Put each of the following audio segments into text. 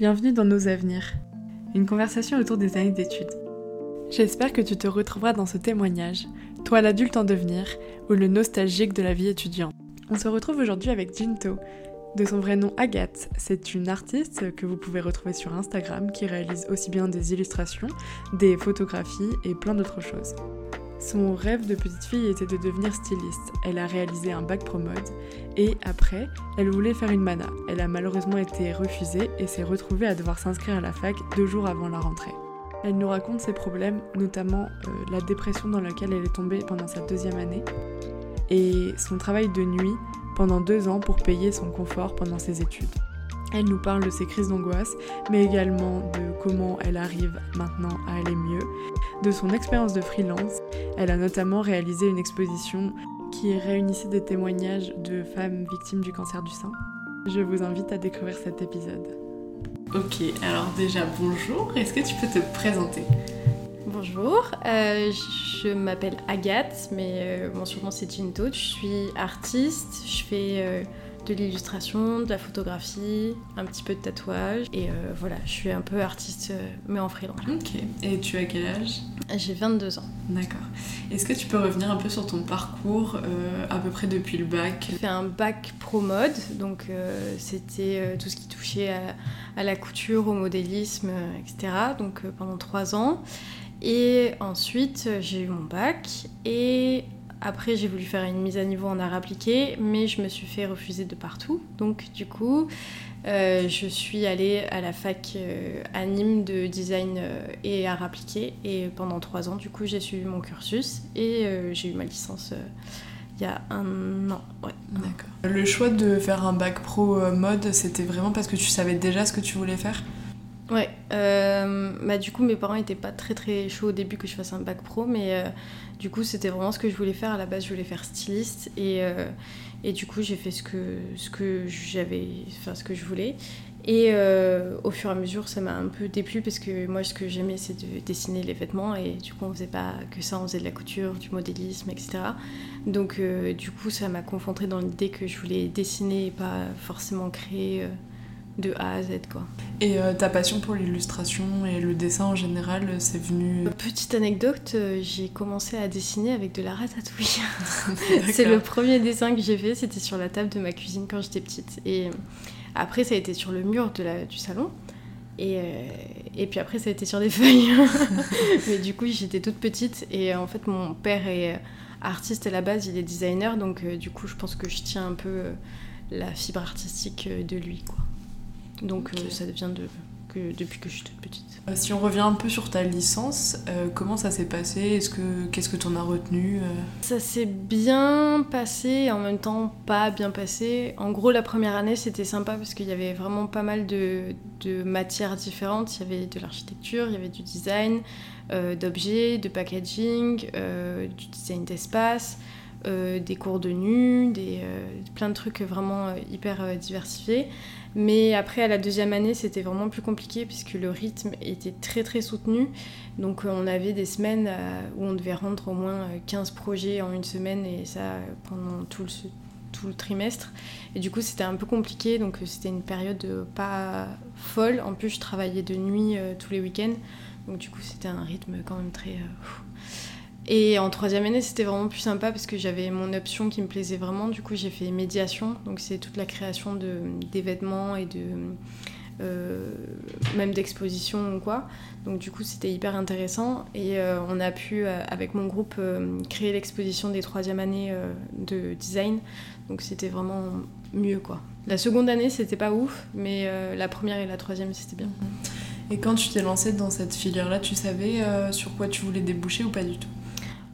Bienvenue dans Nos Avenirs, une conversation autour des années d'études. J'espère que tu te retrouveras dans ce témoignage, toi l'adulte en devenir ou le nostalgique de la vie étudiante. On se retrouve aujourd'hui avec Jinto. De son vrai nom Agathe, c'est une artiste que vous pouvez retrouver sur Instagram qui réalise aussi bien des illustrations, des photographies et plein d'autres choses. Son rêve de petite fille était de devenir styliste. Elle a réalisé un bac pro mode et après, elle voulait faire une mana. Elle a malheureusement été refusée et s'est retrouvée à devoir s'inscrire à la fac deux jours avant la rentrée. Elle nous raconte ses problèmes, notamment euh, la dépression dans laquelle elle est tombée pendant sa deuxième année et son travail de nuit pendant deux ans pour payer son confort pendant ses études. Elle nous parle de ses crises d'angoisse, mais également de comment elle arrive maintenant à aller mieux, de son expérience de freelance. Elle a notamment réalisé une exposition qui réunissait des témoignages de femmes victimes du cancer du sein. Je vous invite à découvrir cet épisode. Ok, alors déjà bonjour, est-ce que tu peux te présenter? Bonjour, euh, je m'appelle Agathe, mais euh, mon surnom c'est Jinto. Je suis artiste, je fais euh, de l'illustration, de la photographie, un petit peu de tatouage. Et euh, voilà, je suis un peu artiste, euh, mais en freelance. Ok. Et tu as quel âge? J'ai 22 ans. D'accord. Est-ce que tu peux revenir un peu sur ton parcours, euh, à peu près depuis le bac? J'ai fait un bac pro mode, donc c'était tout ce qui touchait à, à, la couture, au modélisme, etc. Donc pendant 3 ans. Et ensuite, j'ai eu mon bac et après, j'ai voulu faire une mise à niveau en art appliqué, mais je me suis fait refuser de partout. Donc, du coup, euh, je suis allée à la fac euh, à Nîmes de design euh, et art appliqué. Et pendant trois ans, du coup, j'ai suivi mon cursus et euh, j'ai eu ma licence il y a un an. Ouais. D'accord. Le choix de faire un bac pro mode, c'était vraiment parce que tu savais déjà ce que tu voulais faire? Ouais, euh, bah du coup mes parents étaient pas très très chauds au début que je fasse un bac pro, mais euh, du coup c'était vraiment ce que je voulais faire. À la base je voulais faire styliste et, euh, du coup j'ai fait ce que, ce que j'avais, enfin ce que je voulais. Et euh, au fur et à mesure ça m'a un peu déplu parce que moi ce que j'aimais c'est de dessiner les vêtements et du coup on faisait pas que ça, on faisait de la couture, du modélisme, etc. Donc euh, du coup ça m'a concentré dans l'idée que je voulais dessiner et pas forcément créer de A à Z quoi. Et euh, ta passion pour l'illustration et le dessin en général, c'est venu... Petite anecdote, euh, j'ai commencé à dessiner avec de la ratatouille. c'est le premier dessin que j'ai fait, c'était sur la table de ma cuisine quand j'étais petite. Et après ça a été sur le mur de la, du salon. Et, euh, et puis après ça a été sur des feuilles. Mais du coup j'étais toute petite et en fait mon père est artiste à la base, il est designer. Donc euh, du coup je pense que je tiens un peu la fibre artistique de lui quoi. Donc okay. euh, ça vient de, que, depuis que je suis toute petite. Euh, si on revient un peu sur ta licence, euh, comment ça s'est passé? Est-ce que Qu'est-ce que tu en as retenu Ça s'est bien passé et en même temps pas bien passé. En gros, la première année, c'était sympa parce qu'il y avait vraiment pas mal de, de, matières différentes. Il y avait de l'architecture, il y avait du design, euh, d'objets, de packaging, du design d'espace. Euh, des cours de nu, des, euh, plein de trucs vraiment euh, hyper diversifiés. Mais après, à la deuxième année, c'était vraiment plus compliqué puisque le rythme était très très soutenu. Donc on avait des semaines où on devait rendre au moins 15 projets en une semaine et ça pendant tout le, tout le trimestre. Et du coup, c'était un peu compliqué. Donc c'était une période pas folle. En plus, je travaillais de nuit tous les week-ends. Donc du coup, c'était un rythme quand même très... Et en troisième année, c'était vraiment plus sympa parce que j'avais mon option qui me plaisait vraiment. Du coup, j'ai fait médiation. Donc, c'est toute la création vêtements et de. Euh, même d'exposition ou quoi. Donc, du coup, c'était hyper intéressant. Et euh, on a pu, euh, avec mon groupe, créer l'exposition des troisième années de design. Donc, c'était vraiment mieux, quoi. La seconde année, c'était pas ouf, mais la première et la troisième, c'était bien. Et quand tu t'es lancée dans cette filière-là, tu savais sur quoi tu voulais déboucher ou pas du tout?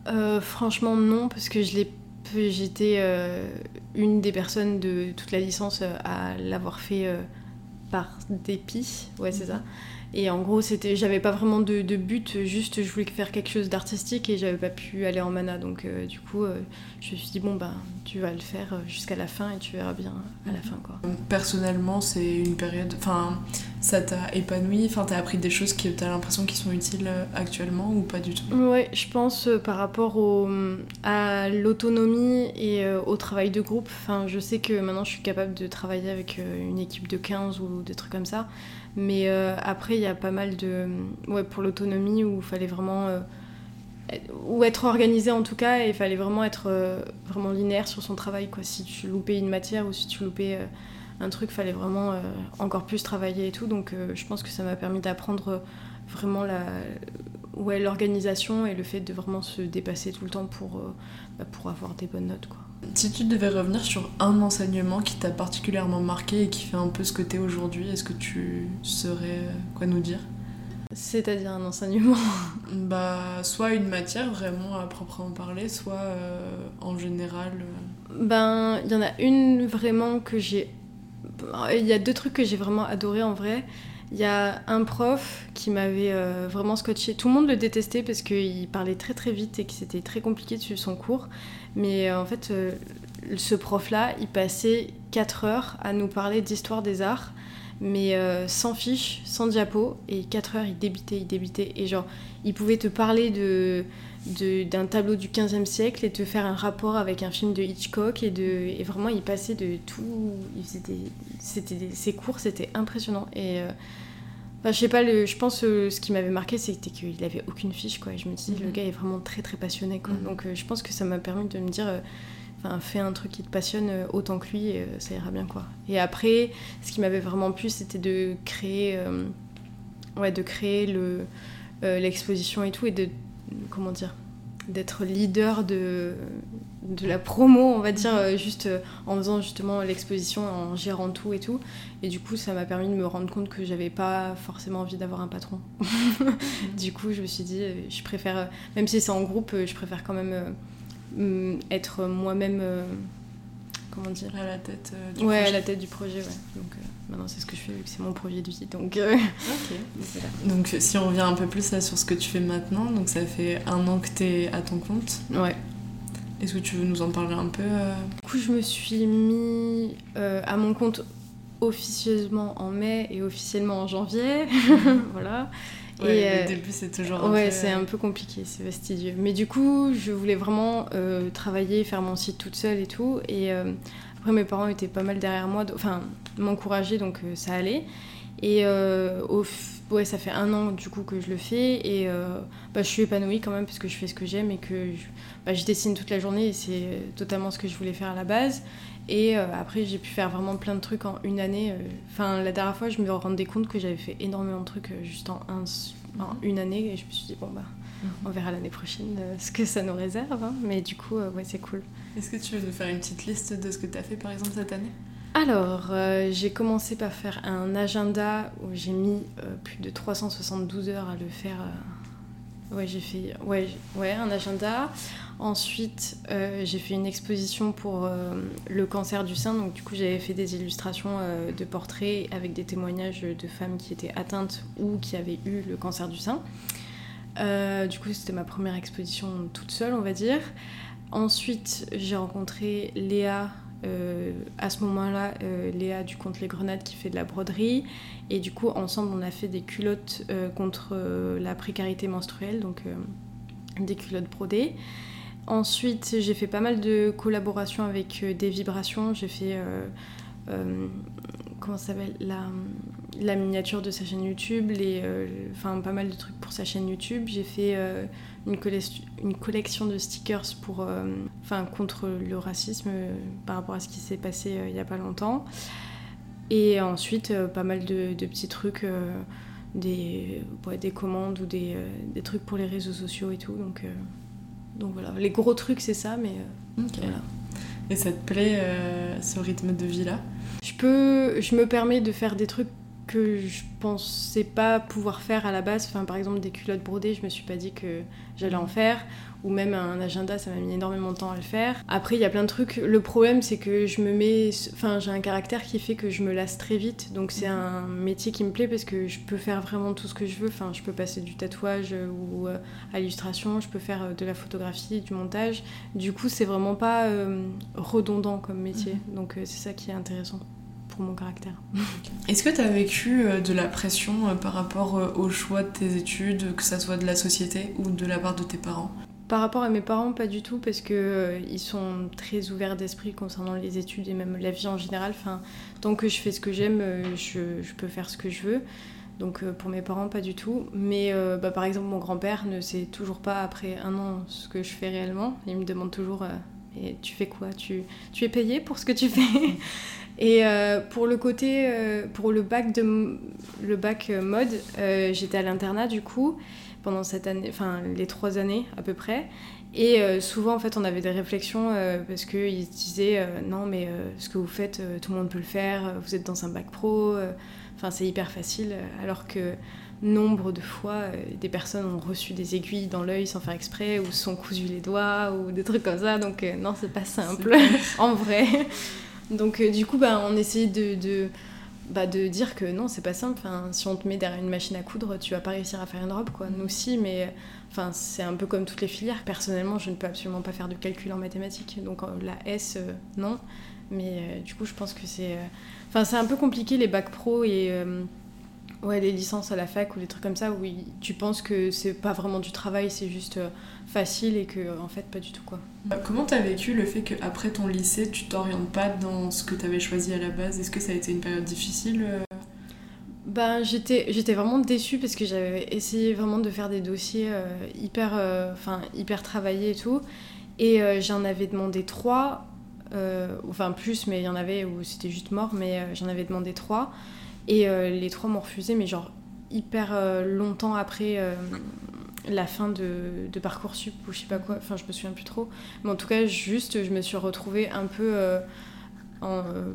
Euh, franchement non, parce que je l'ai j'étais euh, une des personnes de toute la licence euh, à l'avoir fait euh, par dépit, ouais c'est ça. Et en gros, c'était, j'avais pas vraiment de, de, but, juste je voulais faire quelque chose d'artistique et j'avais pas pu aller en mana. Donc euh, du coup, euh, je me suis dit, bon, ben, tu vas le faire jusqu'à la fin et tu verras bien à la fin. Quoi. Personnellement, c'est une période. Enfin, ça t'a épanoui Enfin, t'as appris des choses qui t'as l'impression qui sont utiles actuellement ou pas du tout? Ouais, je pense euh, par rapport au, à l'autonomie et euh, au travail de groupe. Enfin, je sais que maintenant je suis capable de travailler avec euh, une équipe de 15 ou des trucs comme ça. Mais après, il y a pas mal de. Ouais, pour l'autonomie où il fallait vraiment. ou être organisé en tout cas, et il fallait vraiment être vraiment linéaire sur son travail. Quoi. Si tu loupais une matière ou si tu loupais un truc, fallait vraiment encore plus travailler et tout. Donc je pense que ça m'a permis d'apprendre vraiment la, ouais, l'organisation et le fait de vraiment se dépasser tout le temps pour, euh, bah, pour avoir des bonnes notes. Quoi. Si tu devais revenir sur un enseignement qui t'a particulièrement marqué et qui fait un peu ce que t'es aujourd'hui, est-ce que tu saurais euh, quoi nous dire? C'est-à-dire un enseignement? Bah, soit une matière vraiment à proprement parler, soit euh, en général. Ben, il y en a une vraiment que j'ai. Il y a deux trucs que j'ai vraiment adoré en vrai. Il y a un prof qui m'avait euh, vraiment scotché. Tout le monde le détestait parce qu'il parlait très très vite et que c'était très compliqué de suivre son cours. Mais euh, en fait, euh, ce prof-là, il passait 4 heures à nous parler d'histoire des arts, mais sans fiche, sans diapo. Et 4 heures, il débitait, il débitait. Et genre, il pouvait te parler de d'un tableau du 15e siècle et te faire un rapport avec un film de Hitchcock et, de, et vraiment il passait de tout c'était ses cours c'était impressionnant et je sais pas, le, je pense euh, ce qui m'avait marqué, c'était qu'il avait aucune fiche, quoi. Et je me disais, le mhm. gars est vraiment très très passionné, quoi. Mhm. Donc euh, je pense que ça m'a permis de me dire, euh, enfin, fais un truc qui te passionne autant que lui, et, ça ira bien, quoi. Et après, ce qui m'avait vraiment plu, c'était de créer, ouais, de créer le l'exposition et tout, et de, comment dire, d'être leader de, de la promo, on va dire, euh, juste euh, en faisant justement l'exposition, en gérant tout et tout. Et du coup, ça m'a permis de me rendre compte que j'avais pas forcément envie d'avoir un patron. du coup, je me suis dit, euh, je préfère, même si c'est en groupe, je préfère quand même être moi-même comment dire à la tête du ouais à la tête du projet ouais. Donc maintenant c'est ce que je fais vu que c'est mon projet de vie donc donc si on revient un peu plus là sur ce que tu fais maintenant donc ça fait un an que tu es à ton compte. Ouais. Est-ce que tu veux nous en parler un peu euh? Du coup, je me suis mis euh, à mon compte officieusement en mai et officiellement en janvier. voilà. Ouais, et, le euh, début, c'est toujours un ouais, c'est un peu compliqué, c'est fastidieux. Mais du coup, je voulais vraiment travailler, faire mon site toute seule et tout. Et après, mes parents étaient pas mal derrière moi, enfin, m'encourager, donc ça allait. Et au ouais, ça fait un an du coup que je le fais et euh, bah, je suis épanouie quand même parce que je fais ce que j'aime et que je, bah, je, dessine toute la journée et c'est totalement ce que je voulais faire à la base. Et euh, après, j'ai pu faire vraiment plein de trucs en une année. Euh. Enfin, la dernière fois, je me rendais compte que j'avais fait énormément de trucs juste en, un, en, une année et je me suis dit, bon, bah, mhm. on verra l'année prochaine ce que ça nous réserve. Hein. Mais du coup, ouais, c'est cool. Est-ce que tu veux nous faire une petite liste de ce que tu as fait par exemple cette année? Alors, euh, j'ai commencé par faire un agenda où j'ai mis euh, plus de 372 heures à le faire. Euh, ouais, j'ai fait ouais, ouais, un agenda. Ensuite, j'ai fait une exposition pour le cancer du sein. Donc, du coup, j'avais fait des illustrations de portraits avec des témoignages de femmes qui étaient atteintes ou qui avaient eu le cancer du sein. du coup, c'était ma première exposition toute seule, on va dire. Ensuite, j'ai rencontré Léa euh, à ce moment-là, euh, Léa du compte Les Grenades qui fait de la broderie. Et du coup, ensemble, on a fait des culottes euh, contre la précarité menstruelle, donc des culottes brodées. Ensuite, j'ai fait pas mal de collaborations avec des vibrations. J'ai fait. comment ça s'appelle la, la, miniature de sa chaîne YouTube, les, enfin pas mal de trucs pour sa chaîne YouTube. J'ai fait une, une collection de stickers pour, euh, enfin, contre le racisme euh, par rapport à ce qui s'est passé euh, il n'y a pas longtemps. Et ensuite, pas mal de, petits trucs, des, des commandes ou des, des, trucs pour les réseaux sociaux et tout. Donc, donc voilà, les gros trucs, c'est ça, mais voilà. Et ça te plaît, ce rythme de vie-là? Je, peux, je me permets de faire des trucs que je pensais pas pouvoir faire à la base. Enfin, par exemple, des culottes brodées, je me suis pas dit que j'allais en faire. Ou même un agenda, ça m'a mis énormément de temps à le faire. Après, il y a plein de trucs. Le problème, c'est que je me mets. Enfin, j'ai un caractère qui fait que je me lasse très vite. Donc, c'est un métier qui me plaît parce que je peux faire vraiment tout ce que je veux. Enfin, je peux passer du tatouage ou euh, à l'illustration, je peux faire euh, de la photographie, du montage. Du coup, c'est vraiment pas euh, redondant comme métier. Mhm. Donc, c'est ça qui est intéressant mon caractère. Est-ce que tu as vécu euh, de la pression euh, par rapport euh, au choix de tes études, que ça soit de la société ou de la part de tes parents? Par rapport à mes parents, pas du tout, parce que ils sont très ouverts d'esprit concernant les études et même la vie en général. Enfin, tant que je fais ce que j'aime, je, je, peux faire ce que je veux. Donc pour mes parents, pas du tout. Mais bah, par exemple, mon grand-père ne sait toujours pas, après un an, ce que je fais réellement. Il me demande toujours et tu fais quoi? Tu, tu es payé pour ce que tu fais? Et pour le côté, pour le bac, de, le bac mode, j'étais à l'internat du coup pendant cette année, enfin les trois années à peu près. Et euh, souvent, en fait, on avait des réflexions euh, parce qu'ils disaient euh, non, mais ce que vous faites, tout le monde peut le faire, vous êtes dans un bac pro, enfin, c'est hyper facile. Alors que nombre de fois, des personnes ont reçu des aiguilles dans l'œil sans faire exprès, ou se sont cousus les doigts, ou des trucs comme ça. Donc, non, c'est pas simple, en vrai. Donc, du coup, bah, on essayait de bah, de dire que non, c'est pas simple. Si on te met derrière une machine à coudre, tu vas pas réussir à faire une robe, quoi. Nous aussi, mais enfin, c'est un peu comme toutes les filières. Personnellement, je ne peux absolument pas faire de calcul en mathématiques. Donc euh, la S, euh, non. Mais euh, du coup, je pense que c'est. Enfin, c'est un peu compliqué les bacs pro et ouais, les licences à la fac ou des trucs comme ça où tu penses que c'est pas vraiment du travail, c'est juste facile et que en fait pas du tout quoi. Bah, comment t'as vécu le fait qu'après ton lycée tu t'orientes pas dans ce que t'avais choisi à la base? Est-ce que ça a été une période difficile euh? ben, j'étais, j'étais vraiment déçue parce que j'avais essayé vraiment de faire des dossiers euh, hyper, euh, enfin hyper travaillés et tout. Et j'en avais demandé trois, enfin plus, mais il y en avait où c'était juste mort, mais j'en avais demandé trois. Et les trois m'ont refusé, mais genre hyper longtemps après la fin de, de, Parcoursup ou je sais pas quoi, enfin je me souviens plus trop. Mais en tout cas, juste, je me suis retrouvée un peu euh, en. Euh,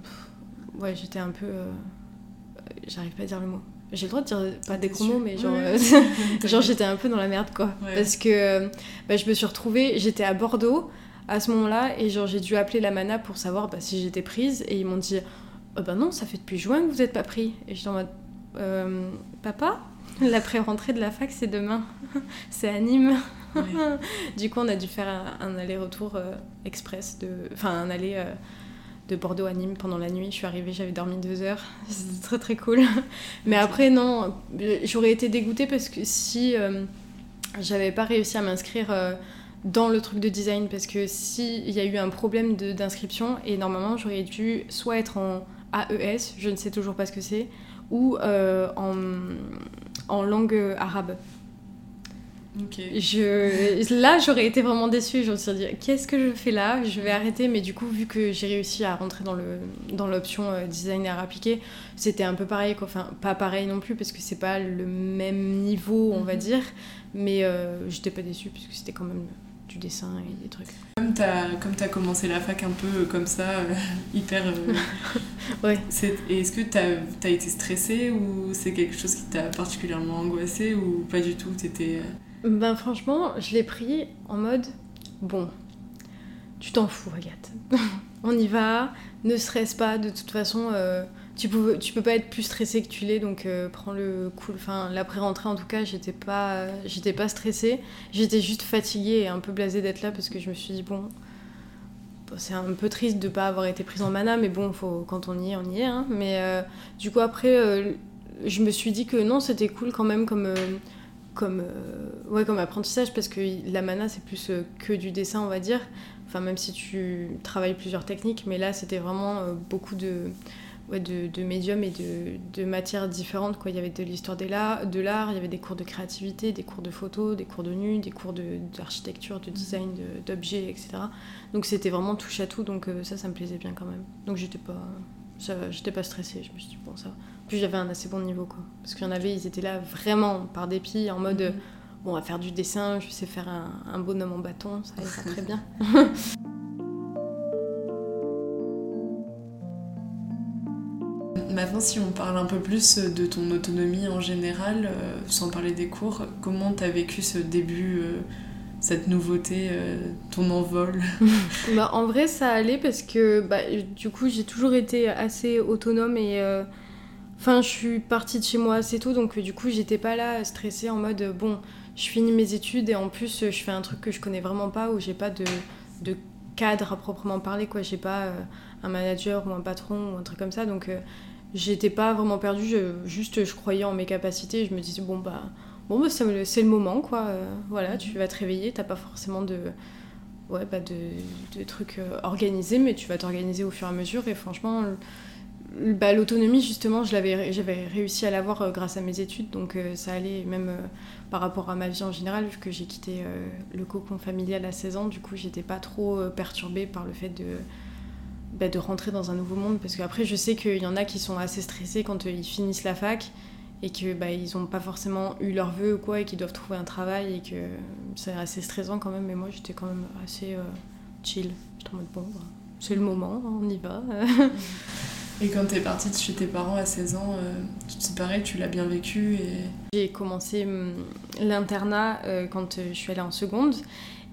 ouais, j'étais un peu. Euh, j'arrive pas à dire le mot. J'ai le droit de dire pas des gros mots, mais genre, genre j'étais un peu dans la merde quoi. Parce que bah, je me suis retrouvée, j'étais à Bordeaux à ce moment-là et genre j'ai dû appeler la mana pour savoir bah, si j'étais prise et ils m'ont dit oh, bah non, ça fait depuis juin que vous êtes pas pris. Et j'étais en mode papa? La pré-rentrée de la fac, c'est demain. c'est à Nîmes. du coup, on a dû faire un, aller-retour euh, express, de... enfin un aller euh, de Bordeaux à Nîmes pendant la nuit. Je suis arrivée, j'avais dormi deux heures. C'était très très cool. Mais après, non, j'aurais été dégoûtée parce que si euh, j'avais pas réussi à m'inscrire dans le truc de design, parce que s'il y a eu un problème d'inscription, et normalement j'aurais dû soit être en AES, je ne sais toujours pas ce que c'est, ou en en langue arabe. Je, là, j'aurais été vraiment déçue. Je me suis dit, qu'est-ce que je fais là? Je vais arrêter. Mais du coup, vu que j'ai réussi à rentrer dans, le, dans l'option euh, designer appliqué, c'était un peu pareil. Quoi. Enfin, pas pareil non plus, parce que c'est pas le même niveau, on va mhm. dire. Mais euh, j'étais pas déçue, puisque c'était quand même du dessin et des trucs. Comme tu as, comme as commencé la fac un peu comme ça, euh, hyper. Euh, ouais. Est-ce que tu as, as, été stressée ou c'est quelque chose qui t'a particulièrement angoissé ou pas du tout étais... Euh, ben franchement, je l'ai pris en mode bon, tu t'en fous, Agathe. On y va, ne stresse pas, de toute façon tu peux, tu peux pas être plus stressé que tu l'es, donc euh, prends le cool. Enfin, l'après-rentrée, en tout cas, j'étais pas, j'étais pas stressée. J'étais juste fatiguée et un peu blasée d'être là parce que je me suis dit, bon, c'est un peu triste de pas avoir été prise en mana, mais bon, faut, quand on y est, on y est. Hein. Mais euh, du coup, après, euh, je me suis dit que non, c'était cool quand même comme, comme, ouais, comme apprentissage parce que la mana, c'est plus que du dessin, on va dire. Enfin, même si tu travailles plusieurs techniques, mais là, c'était vraiment beaucoup de de, de, médiums et de, de, matières différentes. Quoi. Il y avait de l'histoire de l'art, il y avait des cours de créativité, des cours de photo, des cours de nu, des cours d'architecture, de, design d'objets, etc. Donc c'était vraiment touche à tout, donc euh, ça, ça me plaisait bien quand même. Donc j'étais pas, j'étais pas stressée, je me suis dit, bon, ça. Puis j'avais un assez bon niveau, quoi. Parce qu'il y en avait, ils étaient là vraiment par dépit, en mode, mhm. bon, on va faire du dessin, je sais faire un, un bonhomme en bâton, ça ira très bien. Maintenant, si on parle un peu plus de ton autonomie en général, euh, sans parler des cours, comment tu as vécu ce début, euh, cette nouveauté, euh, ton envol bah, En vrai, ça allait parce que bah, du coup, j'ai toujours été assez autonome et. Enfin, je suis partie de chez moi assez tôt, donc du coup, j'étais pas là stressée en mode bon, je finis mes études et en plus, je fais un truc que je connais vraiment pas, où j'ai pas de, de cadre à proprement parler, quoi. J'ai pas un manager ou un patron ou un truc comme ça, donc j'étais pas vraiment perdue, je, juste je croyais en mes capacités, je me disais bon bah bon bah c'est le moment quoi, euh, voilà tu vas te réveiller, t'as pas forcément de ouais bah de, de trucs euh, organisés mais tu vas t'organiser au fur et à mesure. Et franchement bah, l'autonomie, justement, j'avais réussi à l'avoir euh, grâce à mes études, donc ça allait même par rapport à ma vie en général, vu que j'ai quitté le cocon familial à 16 ans, du coup, j'étais pas trop perturbée par le fait de, bah, de rentrer dans un nouveau monde, parce qu'après, je sais qu'il y en a qui sont assez stressés quand ils finissent la fac et que bah, ils n'ont pas forcément eu leur vœu ou quoi, et qu'ils doivent trouver un travail, et que c'est assez stressant quand même, mais moi, j'étais quand même assez chill. J'étais en mode bon, bah, c'est le moment, hein, on y va. Et quand t'es partie de chez tes parents à 16 ans, euh, c'est pareil, tu l'as bien vécu et... J'ai commencé hum, l'internat euh, quand euh, je suis allée en seconde.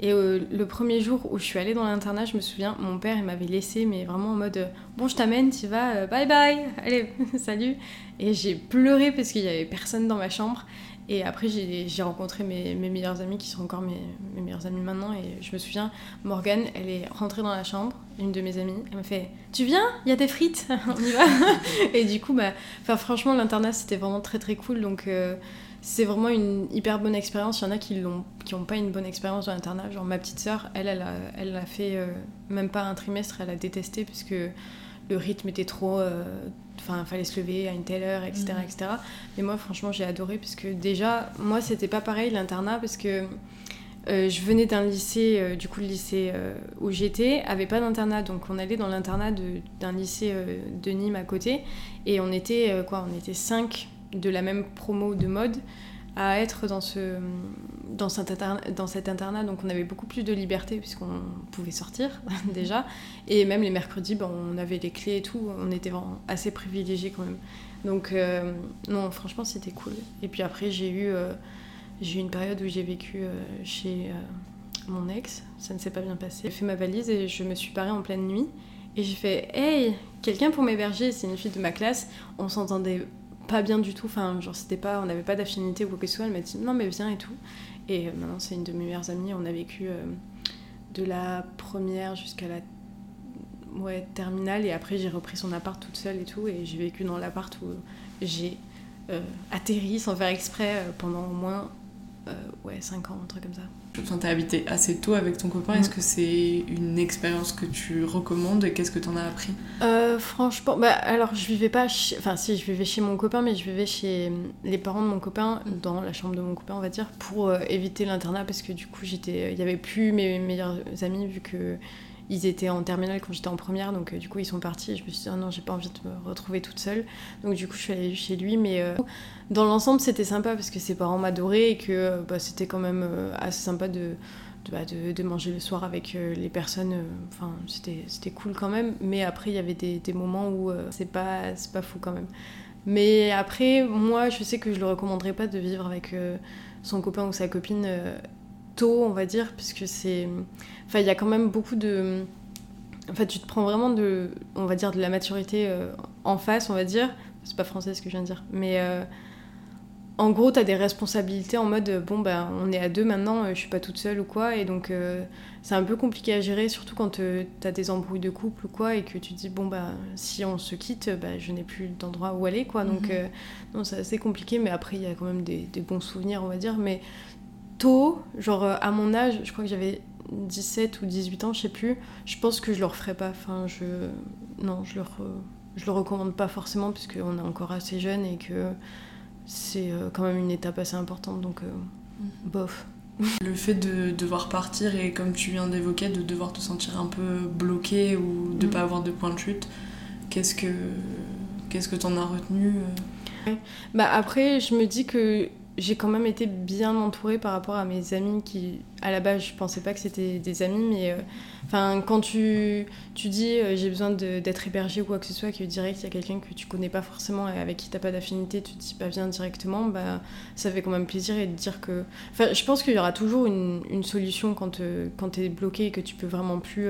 Et le premier jour où je suis allée dans l'internat, je me souviens, mon père il m'avait laissé, mais vraiment en mode Bon, je t'amène, tu vas, bye bye, allez, salut. Et j'ai pleuré parce qu'il y avait personne dans ma chambre. Et après, j'ai rencontré mes, mes, meilleurs amis qui sont encore mes, mes, meilleurs amis maintenant. Et je me souviens, Morgane, elle est rentrée dans la chambre, une de mes amies. Elle m'a fait Tu viens? Il y a des frites On y va Et du coup, bah, franchement, l'internat, c'était vraiment très très cool. Donc, euh, c'est vraiment une hyper bonne expérience. Il y en a qui n'ont qui pas une bonne expérience dans l'internat. Genre, ma petite sœur, elle, elle a, elle a fait euh, même pas un trimestre, elle a détesté parce que le rythme était trop. Euh, enfin, fallait se lever à une telle heure, etc. Mhm. etc. Mais moi, franchement, j'ai adoré parce que déjà, moi, c'était pas pareil l'internat parce que euh, je venais d'un lycée, euh, du coup, le lycée où j'étais avait pas d'internat. Donc, on allait dans l'internat d'un lycée de Nîmes à côté et on était, quoi, on était cinq de la même promo de mode à être dans, ce, dans, cet internat, dans cet internat. Donc on avait beaucoup plus de liberté puisqu'on pouvait sortir déjà. Et même les mercredis, ben, on avait les clés et tout. On était vraiment assez privilégiés quand même. Donc euh, non, franchement, c'était cool. Et puis après, j'ai eu, euh, eu une période où j'ai vécu euh, chez mon ex. Ça ne s'est pas bien passé. J'ai fait ma valise et je me suis parée en pleine nuit. Et j'ai fait Hey, quelqu'un pour m'héberger C'est une fille de ma classe. On s'entendait pas bien du tout. Enfin, genre, c'était pas, on n'avait pas d'affinité ou quoi que ce soit. Elle m'a dit non, mais viens et tout. Et euh, maintenant, c'est une de mes meilleures amies. On a vécu euh, de la première jusqu'à la ouais, terminale. Et après, j'ai repris son appart toute seule et tout. Et j'ai vécu dans l'appart où j'ai euh, atterri sans faire exprès pendant au moins ouais, 5 ans, un truc comme ça. Enfin, t'as habité assez tôt avec ton copain. Est-ce que c'est une expérience que tu recommandes et qu'est-ce que t'en as appris? Euh, Franchement, bah, alors je vivais pas, enfin si, je vivais chez mon copain, mais je vivais chez les parents de mon copain, dans la chambre de mon copain, on va dire, pour euh, éviter l'internat parce que du coup, j'étais, il y avait plus mes meilleurs amis vu que ils étaient en terminale quand j'étais en première, donc euh, du coup ils sont partis. Je me suis dit, oh non, j'ai pas envie de me retrouver toute seule. Donc du coup, je suis allée chez lui, mais euh, dans l'ensemble, c'était sympa parce que ses parents m'adoraient et que euh, bah, c'était quand même assez sympa de, bah, de, de, manger le soir avec les personnes. Enfin, c'était cool quand même, mais après, il y avait des, des moments où c'est pas, pas fou quand même. Mais après, moi, je sais que je le recommanderais pas de vivre avec son copain ou sa copine tôt, on va dire, puisque c'est. Enfin, il y a quand même beaucoup de. En fait, tu te prends vraiment de, on va dire, de la maturité euh, en face, on va dire. C'est pas français ce que je viens de dire, mais euh, en gros, tu as des responsabilités en mode bon, ben, on est à deux maintenant, euh, je suis pas toute seule ou quoi, et donc c'est un peu compliqué à gérer, surtout quand tu as des embrouilles de couple ou quoi, et que tu te dis bon, bah, si on se quitte, bah, je n'ai plus d'endroit où aller, quoi. Donc, mhm. non, c'est assez compliqué, mais après, il y a quand même des, des, bons souvenirs, on va dire. Mais tôt, genre euh, à mon âge, je crois que j'avais 17 ou 18 ans, je sais plus, je pense que je le referais pas. Enfin, je. Non, je le, je le recommande pas forcément, puisqu'on est encore assez jeune et que c'est euh, quand même une étape assez importante, donc euh, mhm. bof. Le fait de devoir partir et comme tu viens d'évoquer, de devoir te sentir un peu bloqué ou de ne mhm. pas avoir de point de chute, qu'est-ce que qu'est-ce que t'en as retenu Bah après, je me dis que j'ai quand même été bien entourée par rapport à mes amis qui, à la base, je pensais pas que c'était des amis, mais euh, enfin, quand tu, tu dis euh, j'ai besoin d'être hébergée ou quoi que ce soit, que direct il y a quelqu'un que tu connais pas forcément et avec qui t'as pas d'affinité, tu te dis pas viens directement, bah ça fait quand même plaisir et de dire que. Enfin, je pense qu'il y aura toujours une, une solution quand, euh, quand tu es bloqué et que tu peux vraiment plus.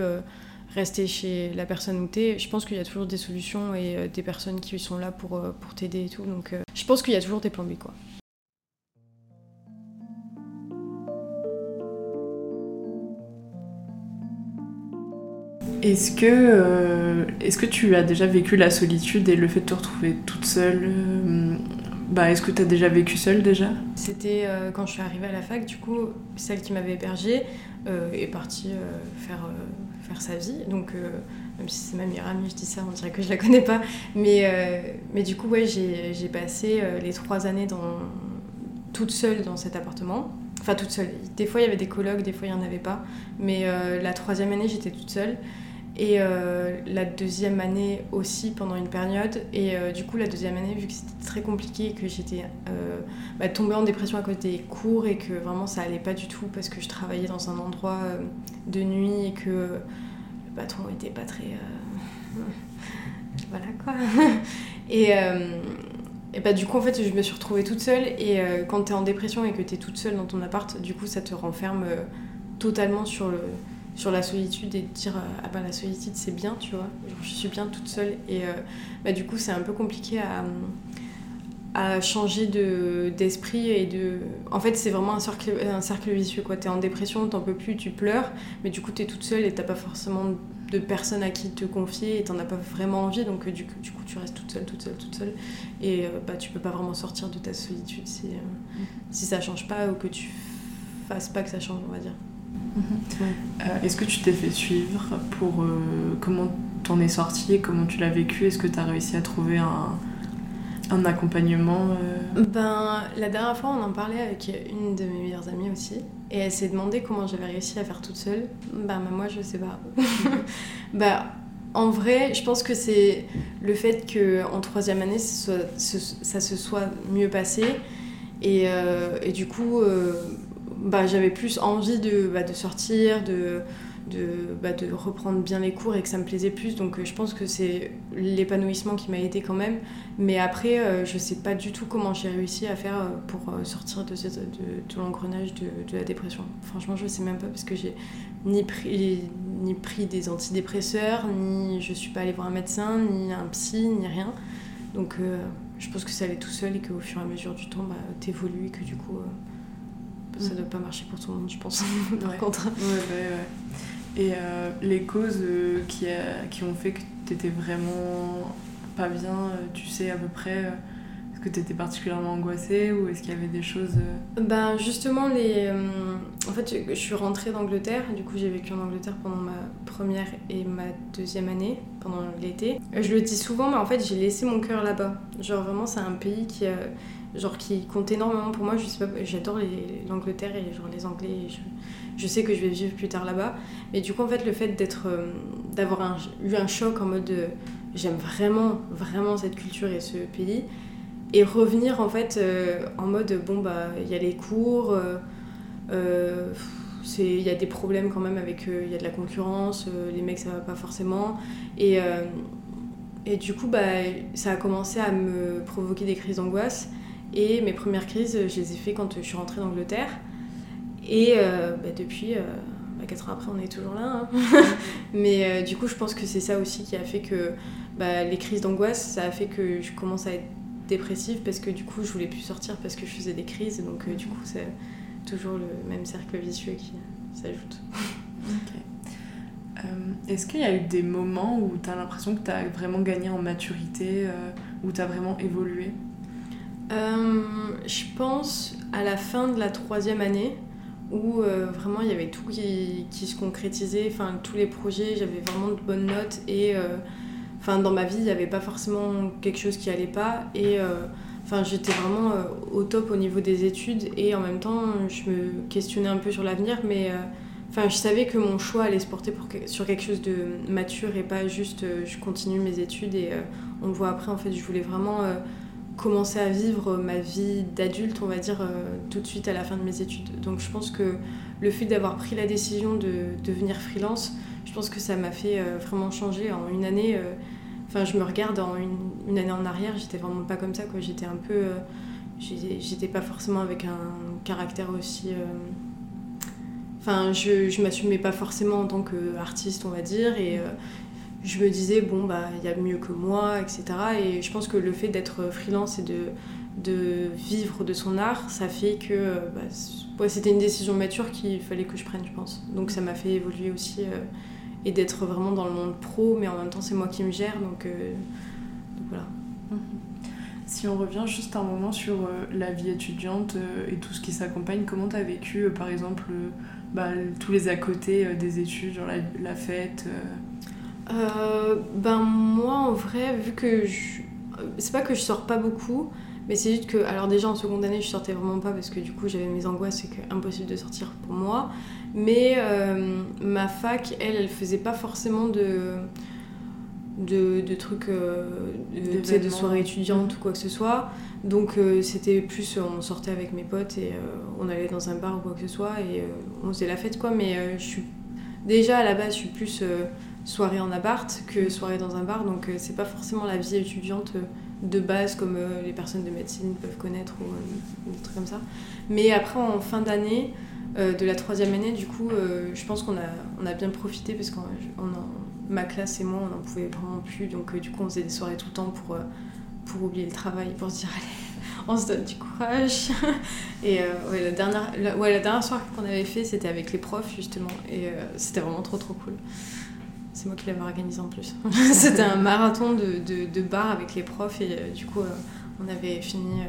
rester chez la personne où t'es, je pense qu'il y a toujours des solutions et des personnes qui sont là pour, pour t'aider et tout. Donc je pense qu'il y a toujours des plans B quoi. Est-ce que, euh, que tu as déjà vécu la solitude et le fait de te retrouver toute seule euh, bah, Est-ce que tu as déjà vécu seule déjà? C'était euh, quand je suis arrivée à la fac, du coup, celle qui m'avait hébergée est partie faire, faire sa vie. Donc même si c'est ma meilleure amie, je dis ça, on dirait que je la connais pas. Mais, mais du coup, ouais, j'ai passé les trois années dans, toute seule dans cet appartement. Enfin, toute seule. Des fois, il y avait des colocs, des fois, il n'y en avait pas. Mais la troisième année, j'étais toute seule. Et euh, la deuxième année aussi pendant une période. Et euh, du coup, la deuxième année, vu que c'était très compliqué, que j'étais euh, bah, tombée en dépression à cause des cours et que vraiment ça allait pas du tout parce que je travaillais dans un endroit de nuit et que le patron était pas très. voilà quoi. et. Et bah, du coup, en fait, je me suis retrouvée toute seule. Et quand tu es en dépression et que tu es toute seule dans ton appart, du coup, ça te renferme totalement sur le, sur la solitude et de dire euh, ah bah la solitude c'est bien tu vois. Je suis bien toute seule et euh, bah, du coup c'est un peu compliqué à, à changer de d'esprit et de en fait c'est vraiment un cercle un cercle vicieux quoi. T'es en dépression t'en peux plus tu pleures mais du coup t'es toute seule et t'as pas forcément de personne à qui te confier et t'en as pas vraiment envie donc euh, du, coup, du coup tu restes toute seule toute seule toute seule et bah tu peux pas vraiment sortir de ta solitude si, mm. si ça change pas ou que tu fasses pas que ça change on va dire euh, est-ce que tu t'es fait suivre pour euh, comment t'en es sorti, comment tu l'as vécu? Est-ce que tu as réussi à trouver un, un accompagnement euh? Ben, la dernière fois, on en parlait avec une de mes meilleures amies aussi. Et elle s'est demandé comment j'avais réussi à faire toute seule. Ben, moi, je sais pas. ben, en vrai, je pense que c'est le fait qu'en troisième année, ça, ça, se soit mieux passé. Et, et du coup, bah, j'avais plus envie de, bah, de sortir, de, de, bah, de, reprendre bien les cours et que ça me plaisait plus. Donc euh, je pense que c'est l'épanouissement qui m'a aidé quand même. Mais après, euh, je sais pas du tout comment j'ai réussi à faire euh, pour sortir de, de, l'engrenage de, la dépression. Franchement, je sais même pas parce que j'ai ni pris, ni pris des antidépresseurs, ni je suis pas allée voir un médecin, ni un psy, ni rien. Donc je pense que ça allait tout seul et qu'au fur et à mesure du temps, bah, t'évolues et que du coup ça ne doit pas marcher pour tout le monde, je pense, par contre. Ouais, Et euh, les causes euh, qui, qui ont fait que tu étais vraiment pas bien, euh, tu sais à peu près est-ce que tu étais particulièrement angoissée ou est-ce qu'il y avait des choses Ben justement, les... en fait, je suis rentrée d'Angleterre. Du coup, j'ai vécu en Angleterre pendant ma première et ma deuxième année, pendant l'été. Je le dis souvent, mais en fait, j'ai laissé mon cœur là-bas. Genre, vraiment, c'est un pays qui genre qui compte énormément pour moi. J'adore l'Angleterre et genre les Anglais. Je, sais que je vais vivre plus tard là-bas. Mais du coup, en fait, le fait d'être, euh, d'avoir eu un choc en mode j'aime vraiment, vraiment cette culture et ce pays, et revenir en fait euh, en mode bon bah il y a les cours. Euh, il y a des problèmes quand même avec il y a de la concurrence les mecs ça va pas forcément et et du coup, bah, ça a commencé à me provoquer des crises d'angoisse. Et mes premières crises, je les ai fait quand je suis rentrée d'Angleterre. Et euh, bah, depuis, euh, bah, 4 ans après, on est toujours là. Hein. Mais euh, du coup, je pense que c'est ça aussi qui a fait que bah, les crises d'angoisse, ça a fait que je commence à être dépressive parce que du coup, je voulais plus sortir parce que je faisais des crises. Et donc, du coup, c'est toujours le même cercle vicieux qui s'ajoute. Est-ce qu'il y a eu des moments où tu as l'impression que tu as vraiment gagné en maturité, où tu as vraiment évolué? Euh, je pense à la fin de la troisième année où euh, vraiment il y avait tout qui, qui, se concrétisait, enfin tous les projets, j'avais vraiment de bonnes notes et euh, dans ma vie il n'y avait pas forcément quelque chose qui allait pas. Et enfin j'étais vraiment au top au niveau des études. Et en même temps je me questionnais un peu sur l'avenir. Mais enfin je savais que mon choix allait se porter sur quelque chose de mature et pas juste je continue mes études et on voit après en fait. Je voulais vraiment commencer à vivre ma vie d'adulte, on va dire, euh, tout de suite à la fin de mes études. Donc je pense que le fait d'avoir pris la décision de devenir freelance, je pense que ça m'a fait euh, vraiment changer en une année. Euh, enfin, je me regarde en une, année en arrière, j'étais vraiment pas comme ça, quoi. J'étais un peu. j'étais pas forcément avec un caractère aussi. Enfin, je, je m'assumais pas forcément en tant qu'artiste, on va dire, et je me disais, bon, bah, il y a mieux que moi, etc. Et je pense que le fait d'être freelance et de, vivre de son art, ça fait que bah, c'était une décision mature qu'il fallait que je prenne, je pense. Donc ça m'a fait évoluer aussi euh, et d'être vraiment dans le monde pro, mais en même temps, c'est moi qui me gère, donc, euh, voilà. Mhm. Si on revient juste un moment sur euh, la vie étudiante et tout ce qui s'accompagne, comment tu as vécu, par exemple, bah, tous les à côté des études, genre la, la fête Ben moi en vrai, vu que je... C'est pas que je sors pas beaucoup, mais c'est juste que, alors déjà en seconde année, je sortais vraiment pas parce que du coup j'avais mes angoisses et que impossible de sortir pour moi. Mais euh, ma fac, elle, elle faisait pas forcément de, de, trucs, euh, de, de soirées étudiantes ou quoi que ce soit. Donc euh, c'était plus, on sortait avec mes potes et on allait dans un bar ou quoi que ce soit et on faisait la fête quoi. Mais je suis déjà à la base, je suis plus soirée en appart que soirée dans un bar, donc c'est pas forcément la vie étudiante de base comme euh, les personnes de médecine peuvent connaître ou euh, des trucs comme ça. Mais après, en fin d'année, euh, de la troisième année, du coup, je pense qu'on a, on a bien profité parce que ma classe et moi, on n'en pouvait vraiment plus. Donc, du coup, on faisait des soirées tout le temps pour, pour oublier le travail, pour se dire, allez, on se donne du courage. et ouais, la, dernière, ouais, la dernière soirée qu'on avait fait, c'était avec les profs, justement. Et c'était vraiment trop, trop cool. C'est moi qui l'avais organisé en plus. C'était un marathon de, de, de, bar avec les profs et euh, du coup, euh, on avait fini euh,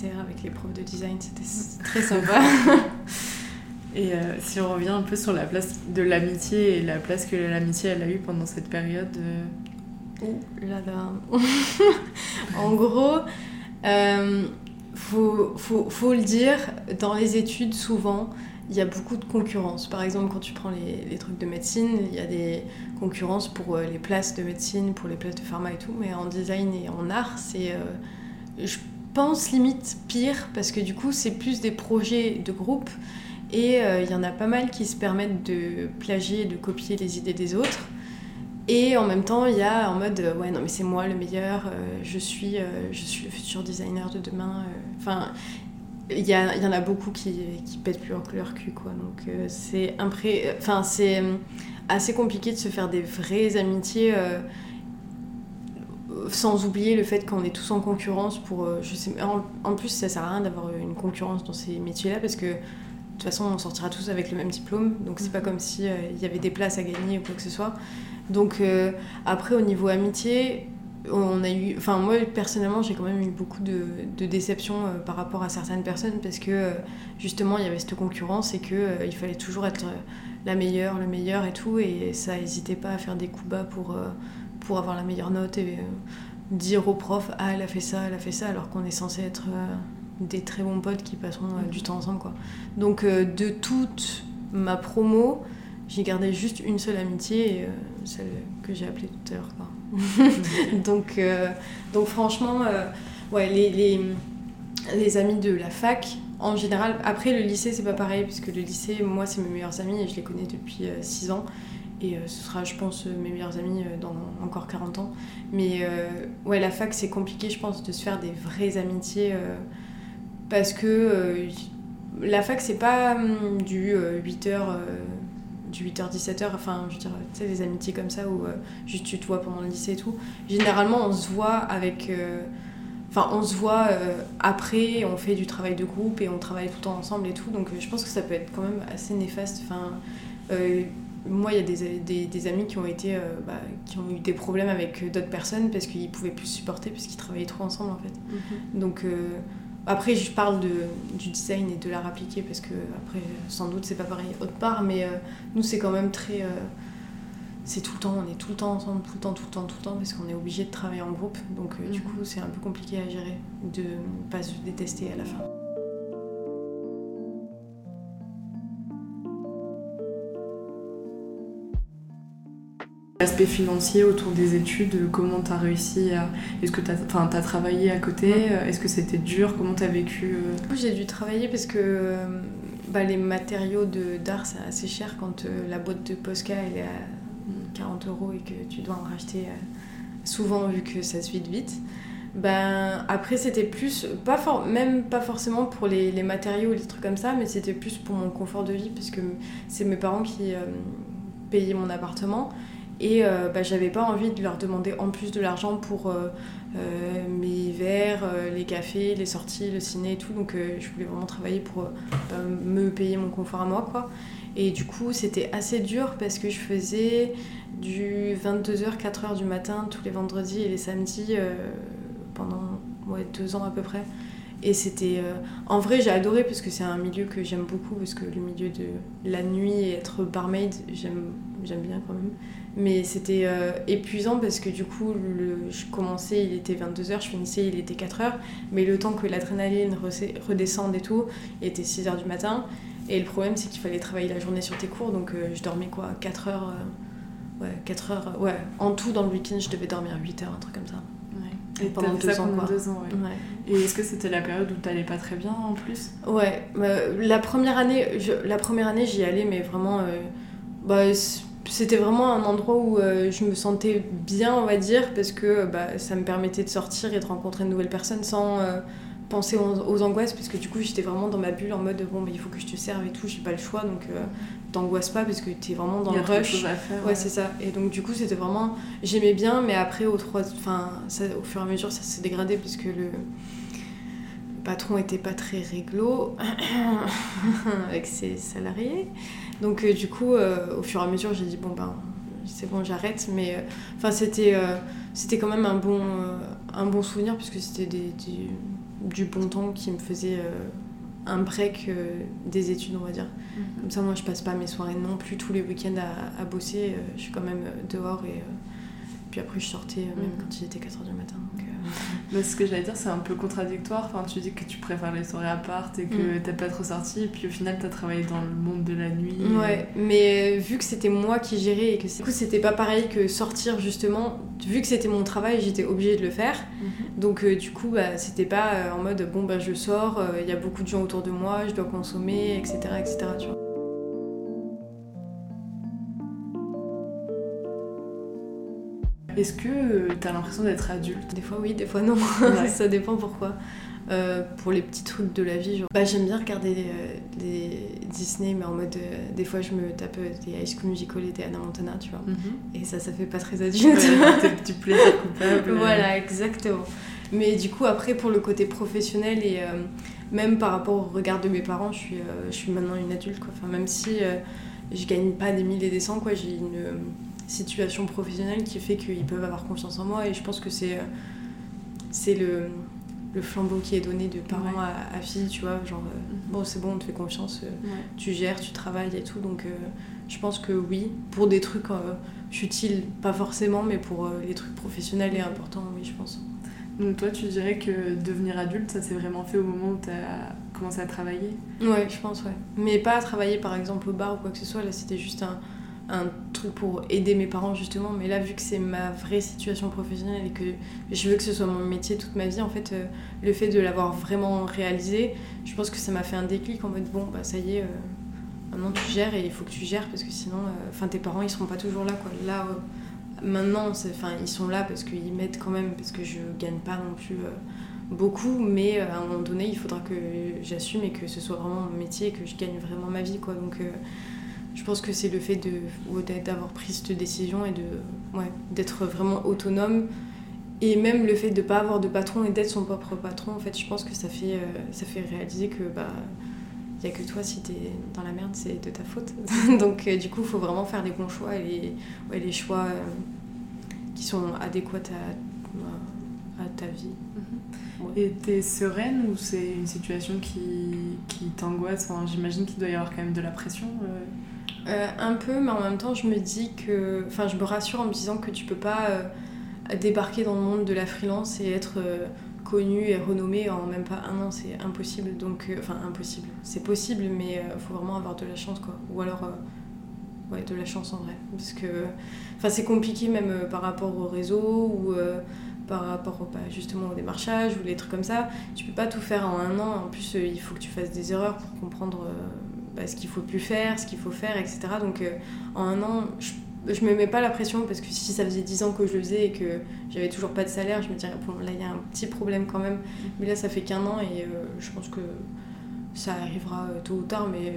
terre avec les profs de design. C'était très sympa. et si on revient un peu sur la place de l'amitié et la place que l'amitié elle a eue pendant cette période. Ouh là là. en gros, faut, faut, faut le dire, dans les études, souvent, il y a beaucoup de concurrence. Par exemple, quand tu prends les, trucs de médecine, il y a des concurrences pour euh, les places de médecine, pour les places de pharma et tout. Mais en design et en art, c'est, euh, je pense, limite pire parce que du coup, c'est plus des projets de groupe et euh, il y en a pas mal qui se permettent de plagier, de copier les idées des autres. Et en même temps, il y a en mode ouais non mais c'est moi le meilleur, je suis je suis le futur designer de demain. Enfin, il y, y, en a beaucoup qui, qui pètent plus que leur cul quoi donc euh, c'est impré... enfin c'est euh, assez compliqué de se faire des vraies amitiés euh, sans oublier le fait qu'on est tous en concurrence pour je sais en, plus ça sert à rien d'avoir une concurrence dans ces métiers là parce que de toute façon on sortira tous avec le même diplôme. Donc c'est pas comme si il y avait des places à gagner ou quoi que ce soit. Donc après au niveau amitié on a eu, enfin moi personnellement j'ai quand même eu beaucoup de, de déceptions euh, par rapport à certaines personnes parce que euh, justement il y avait cette concurrence et que euh, il fallait toujours être la meilleure, le meilleur et tout. Et ça n'hésitait pas à faire des coups bas pour, pour avoir la meilleure note et dire au prof ah elle a fait ça, elle a fait ça alors qu'on est censé être des très bons potes qui passeront du temps ensemble quoi. Donc de toute ma promo j'ai gardé juste une seule amitié, celle que j'ai appelée tout à l'heure. donc, euh, donc franchement, euh, ouais, les, les, amis de la fac, en général, après le lycée, c'est pas pareil, puisque le lycée, moi, c'est mes meilleurs amis et je les connais depuis 6 euh, ans. Et ce sera, je pense, mes meilleurs amis dans encore 40 ans. Mais ouais, la fac, c'est compliqué, je pense, de se faire des vraies amitiés. parce que la fac, c'est pas hum, du 8 heures du 8h-17h, enfin, je veux dire, tu sais, des amitiés comme ça où euh, juste tu te vois pendant le lycée et tout. Généralement, on se voit avec. Euh, enfin, on se voit euh, après, on fait du travail de groupe et on travaille tout le temps ensemble et tout. Donc, je pense que ça peut être quand même assez néfaste. Enfin, moi, il y a des, des, des, amis qui ont, été, bah, qui ont eu des problèmes avec d'autres personnes parce qu'ils pouvaient plus supporter, parce qu'ils travaillaient trop ensemble en fait. Mm-hmm. Donc, après, je parle de, du design et de l'art appliqué parce que, après, sans doute, c'est pas pareil autre part, mais euh, nous, c'est quand même très. Euh, c'est tout le temps, on est tout le temps ensemble, tout le temps, tout le temps, tout le temps, parce qu'on est obligé de travailler en groupe. Donc, euh, du mhm. coup, c'est un peu compliqué à gérer, de ne pas se détester à la fin. L'aspect financier autour des études, comment tu as réussi à. Est-ce que tu as, as, travaillé à côté Est-ce que c'était dur Comment tu as vécu euh? J'ai dû travailler parce que euh, bah, les matériaux d'art, c'est assez cher quand euh, la boîte de Posca elle est à 40 euros et que tu dois en racheter souvent vu que ça se vide vite. Ben, après, c'était plus, pas même pas forcément pour les, les, matériaux ou les trucs comme ça, mais c'était plus pour mon confort de vie, parce que c'est mes parents qui payaient mon appartement. Et euh, bah, j'avais pas envie de leur demander en plus de l'argent pour euh, euh, mes verres, les cafés, les sorties, le ciné et tout. Donc je voulais vraiment travailler pour bah, me payer mon confort à moi. quoi. Et du coup, c'était assez dur parce que je faisais du 22h, 4h du matin tous les vendredis et les samedis pendant deux ans à peu près. Et c'était. en vrai, j'ai adoré parce que c'est un milieu que j'aime beaucoup, parce que le milieu de la nuit et être barmaid, j'aime bien quand même. Mais c'était euh, épuisant parce que du coup, le, je commençais, il était 22h, je finissais, il était 4h. Mais le temps que l'adrénaline redescende et tout, il était 6h du matin. Et le problème, c'est qu'il fallait travailler la journée sur tes cours. Donc euh, je dormais quoi 4 h Ouais, 4 heures. Ouais, en tout, dans le week-end, je devais dormir 8 heures, un truc comme ça. Ouais. Et pendant deux, ans, pendant deux ans. ouais. Et est-ce que c'était la période où t'allais pas très bien en plus? Ouais, bah, la première année, je, la première année, j'y allais, mais vraiment, bah, c'était vraiment un endroit où euh, je me sentais bien, on va dire, parce que bah, ça me permettait de sortir et de rencontrer de nouvelles personnes sans euh, penser aux, angoisses, parce que du coup, j'étais vraiment dans ma bulle en mode bon, mais il faut que je te serve et tout, j'ai pas le choix, donc euh, t'angoisses pas parce que t'es vraiment dans le rush. À faire, ouais, c'est ça. Et donc, du coup, c'était vraiment. J'aimais bien, mais après, au, trois... enfin, ça, au fur et à mesure, ça s'est dégradé parce que le patron était pas très réglo avec ses salariés. Donc euh, du coup, euh, au fur et à mesure, j'ai dit bon ben c'est bon, j'arrête. Mais euh, enfin c'était c'était quand même un bon un bon souvenir puisque c'était des, du bon temps qui me faisait un break des études, on va dire. Mhm. Comme ça, moi, je passe pas mes soirées non plus tous les week-ends à, à bosser. je suis quand même dehors et puis après, je sortais même mhm. quand il était 4h du matin. Mais ce que j'allais dire, c'est un peu contradictoire. Enfin, tu dis que tu préfères les soirées à part et que mm. t'as pas trop sorti, et puis au final, t'as travaillé dans le monde de la nuit. Ouais, mais euh, vu que c'était moi qui gérais et que du coup, c'était pas pareil que sortir justement, vu que c'était mon travail, j'étais obligée de le faire. Mm-hmm. Donc, euh, du coup, bah, c'était pas euh, en mode bon, bah, je sors, il y a beaucoup de gens autour de moi, je dois consommer, etc. etc. Tu vois. Est-ce que tu as l'impression d'être adulte? Des fois oui, des fois non. ça dépend pourquoi. Euh, pour les petits trucs de la vie, genre... bah, j'aime bien regarder des euh, Disney, mais en mode. Euh, des fois, je me tape des High School Musical et des Anna Montana, tu vois. Mhm. Et ça, ça fait pas très adulte. Tes plaisir coupable. voilà, exactement. Mais du coup, après, pour le côté professionnel et même par rapport au regard de mes parents, je suis, je suis maintenant une adulte, quoi. Enfin, même si je gagne pas des milliers et des cents, quoi, j'ai une situation professionnelle qui fait qu'ils peuvent avoir confiance en moi. Et je pense que c'est euh, c'est le, le flambeau qui est donné de parents à, fille tu vois genre euh, bon c'est bon on te fait confiance euh, tu gères tu travailles et tout. Donc je pense que oui pour des trucs utiles pas forcément mais pour les trucs professionnels et importants oui je pense. Donc toi tu dirais que devenir adulte ça s'est vraiment fait au moment où tu as commencé à travailler? Ouais je pense ouais. Mais pas à travailler par exemple au bar ou quoi que ce soit. Là c'était juste un un truc pour aider mes parents justement mais là vu que c'est ma vraie situation professionnelle et que je veux que ce soit mon métier toute ma vie en fait euh, le fait de l'avoir vraiment réalisé je pense que ça m'a fait un déclic en mode bon bah ça y est euh, maintenant tu gères et il faut que tu gères parce que sinon euh, enfin tes parents ils seront pas toujours là quoi. Là maintenant enfin ils sont là parce qu'ils m'aident quand même parce que je gagne pas non plus beaucoup mais à un moment donné il faudra que j'assume et que ce soit vraiment mon métier et que je gagne vraiment ma vie quoi. Donc je pense que c'est le fait d'avoir pris cette décision et de ouais, d'être vraiment autonome. Et même le fait de ne pas avoir de patron et d'être son propre patron en fait je pense que ça fait euh, ça fait réaliser que bah il n'y a que toi si tu es dans la merde c'est de ta faute. Donc euh, du coup il faut vraiment faire les bons choix et les, ouais, les choix euh, qui sont adéquats à, à ta vie. Mhm. et t'es sereine ou c'est une situation qui, qui t'angoisse? Enfin, j'imagine qu'il doit y avoir quand même de la pression euh, un peu, mais en même temps, je me dis que. Enfin, je me rassure en me disant que tu peux pas euh, débarquer dans le monde de la freelance et être euh, connu et renommé en même pas un an, c'est impossible. Donc, enfin, impossible. C'est possible, mais il faut vraiment avoir de la chance, quoi. Ou alors, ouais, de la chance en vrai. Parce que. C'est compliqué même par rapport au réseau ou par rapport au, bah, justement au démarchage ou les trucs comme ça. Tu peux pas tout faire en un an. En plus, il faut que tu fasses des erreurs pour comprendre bah, ce qu'il faut plus faire, ce qu'il faut faire, etc. Donc euh, en un an, je, je me mets pas la pression parce que si ça faisait 10 ans que je le faisais et que j'avais toujours pas de salaire, je me dirais, bon, là il y a un petit problème quand même. Mais là, ça fait qu'un an et euh, je pense que ça arrivera euh, tôt ou tard, mais